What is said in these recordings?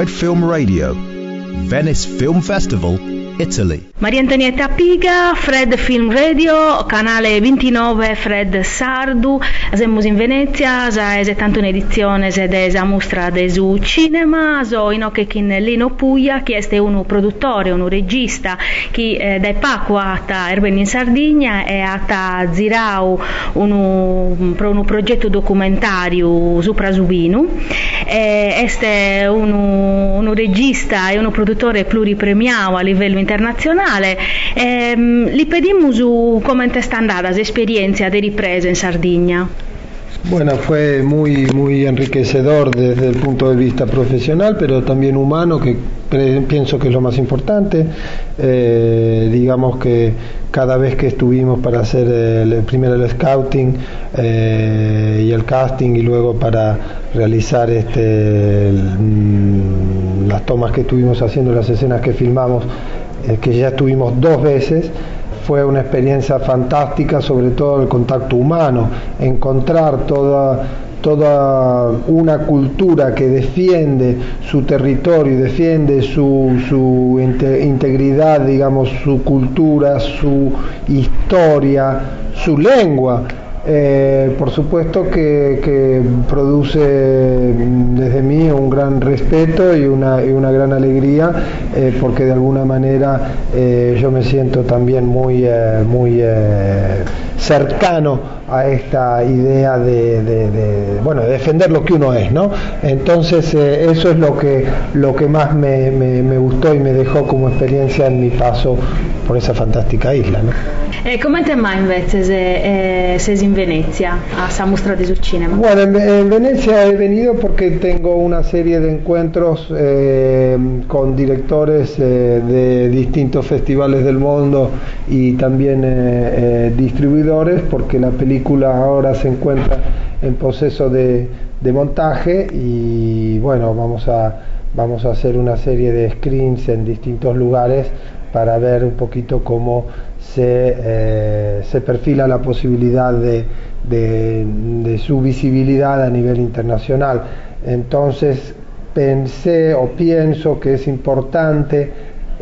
Fred Film Radio, Venice Film Festival, Italy. Maria Antonietta Piga, Fred Film Radio, canale 29 Fred Sardu, siamo in Venezia, è tanto un'edizione della mostra su cinema, so in che Lino Puglia, che è un produttore, un regista, che eh, da Pacqua a Erben in Sardegna e a Zirau un, un progetto documentario su Prasubinu. Eh, è un, un regista e un produttore pluripremiato a livello internazionale internazionale. Eh, li pedimos cómo está andando la experiencia de ripresa en Sardegna. Bueno, fue muy, muy enriquecedor desde el punto de vista profesional, pero también humano, que pienso que es lo más importante. Eh, digamos que cada vez que estuvimos para hacer el, primero el scouting eh, y el casting y luego para realizar este, mm, las tomas que estuvimos haciendo, las escenas que filmamos, eh, que ya estuvimos dos veces, fue una experiencia fantástica, sobre todo el contacto humano, encontrar toda, toda una cultura que defiende su territorio, defiende su, su integridad, digamos, su cultura, su historia, su lengua eh, por supuesto que, produce desde mí un gran respeto y una, y una gran alegría eh, porque de alguna manera eh, yo me siento también muy, muy cercano a esta idea de, bueno, defender lo que uno es, ¿no? Entonces eso es lo que, lo que más me, me, gustó y me dejó como experiencia en mi paso por esa fantástica isla. ¿no? Come te invece se, Venezia a esa mostra de cinema? Bueno, en, en, Venecia he venido porque tengo una serie de encuentros eh, con directores eh, de distintos festivales del mundo y también eh, distribuidores porque la película ahora se encuentra en proceso de montaje y bueno, vamos a, vamos a hacer una serie de screens en distintos lugares para ver un poquito cómo se, eh, se perfila la posibilidad de, de, su visibilidad a nivel internacional. Entonces pensé o pienso que es importante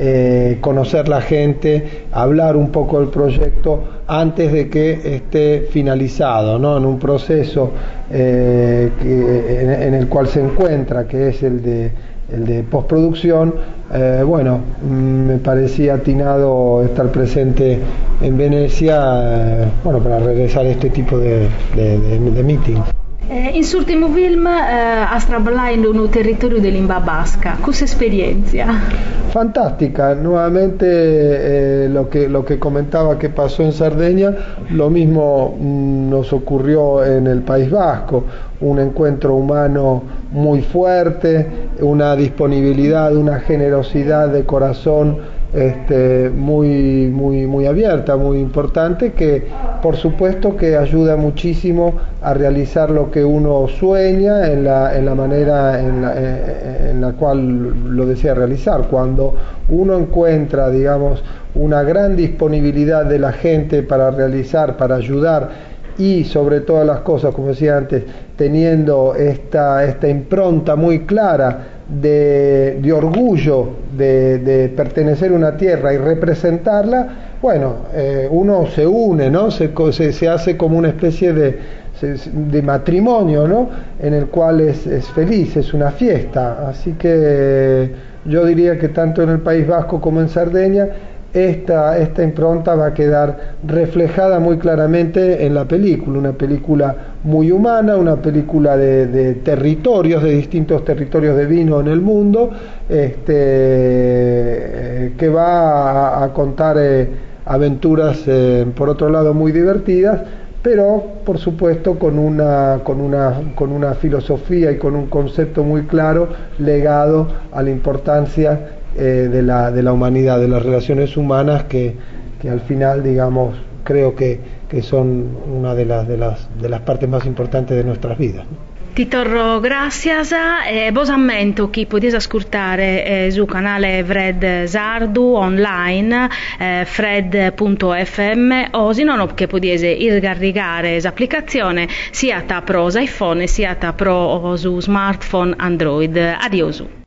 eh, conocer la gente, hablar un poco del proyecto antes de que esté finalizado, ¿no? en un proceso eh, en, el cual se encuentra, que es el de el de postproducción, eh, bueno, me parecía atinado estar presente en Venecia, eh, bueno, para regresar a este tipo de, de, de, de meeting. Eh, in suo ultimo film eh, ha traballato in un territorio Basca. ¿Qué experiencia? Fantástica, nuevamente eh, lo, que, lo que comentaba que pasó en Sardeña, lo mismo mm, nos ocurrió en el País Vasco, un encuentro humano muy fuerte, una disponibilidad, una generosidad de corazón este, muy, muy, muy abierta, muy importante, que por supuesto que ayuda muchísimo a realizar lo que uno sueña en la, en la manera en la, eh, en la cual lo desea realizar. Cuando uno encuentra, digamos, una gran disponibilidad de la gente para realizar, para ayudar, y sobre todas las cosas, como decía antes, teniendo esta, esta impronta muy clara de, de orgullo de, de, pertenecer a una tierra y representarla, bueno, eh, uno se une, ¿no? Se, se, se, hace como una especie de, de matrimonio, ¿no? En el cual es, es, feliz, es una fiesta. Así que yo diría que tanto en el País Vasco como en Sardeña esta, esta impronta va a quedar reflejada muy claramente en la película, una película muy humana, una película de, territorios, de distintos territorios de vino en el mundo, este, eh, que va a, a contar eh, aventuras, eh, por otro lado, muy divertidas, pero por supuesto con una, con, una, con una filosofía y con un concepto muy claro legado a la importancia eh, de, la, de la humanidad, de las relaciones humanas que, que al final, digamos, creo que, que son una de las, de, las, de las partes más importantes de nuestras vidas. Ti torro gracias e vos ammento che potete ascoltare eh, sul canale Fred Sardu online eh, fred.fm o se non che potete scaricare l'applicazione sia ta pro iPhone sia ta pro su smartphone Android. Adiosu.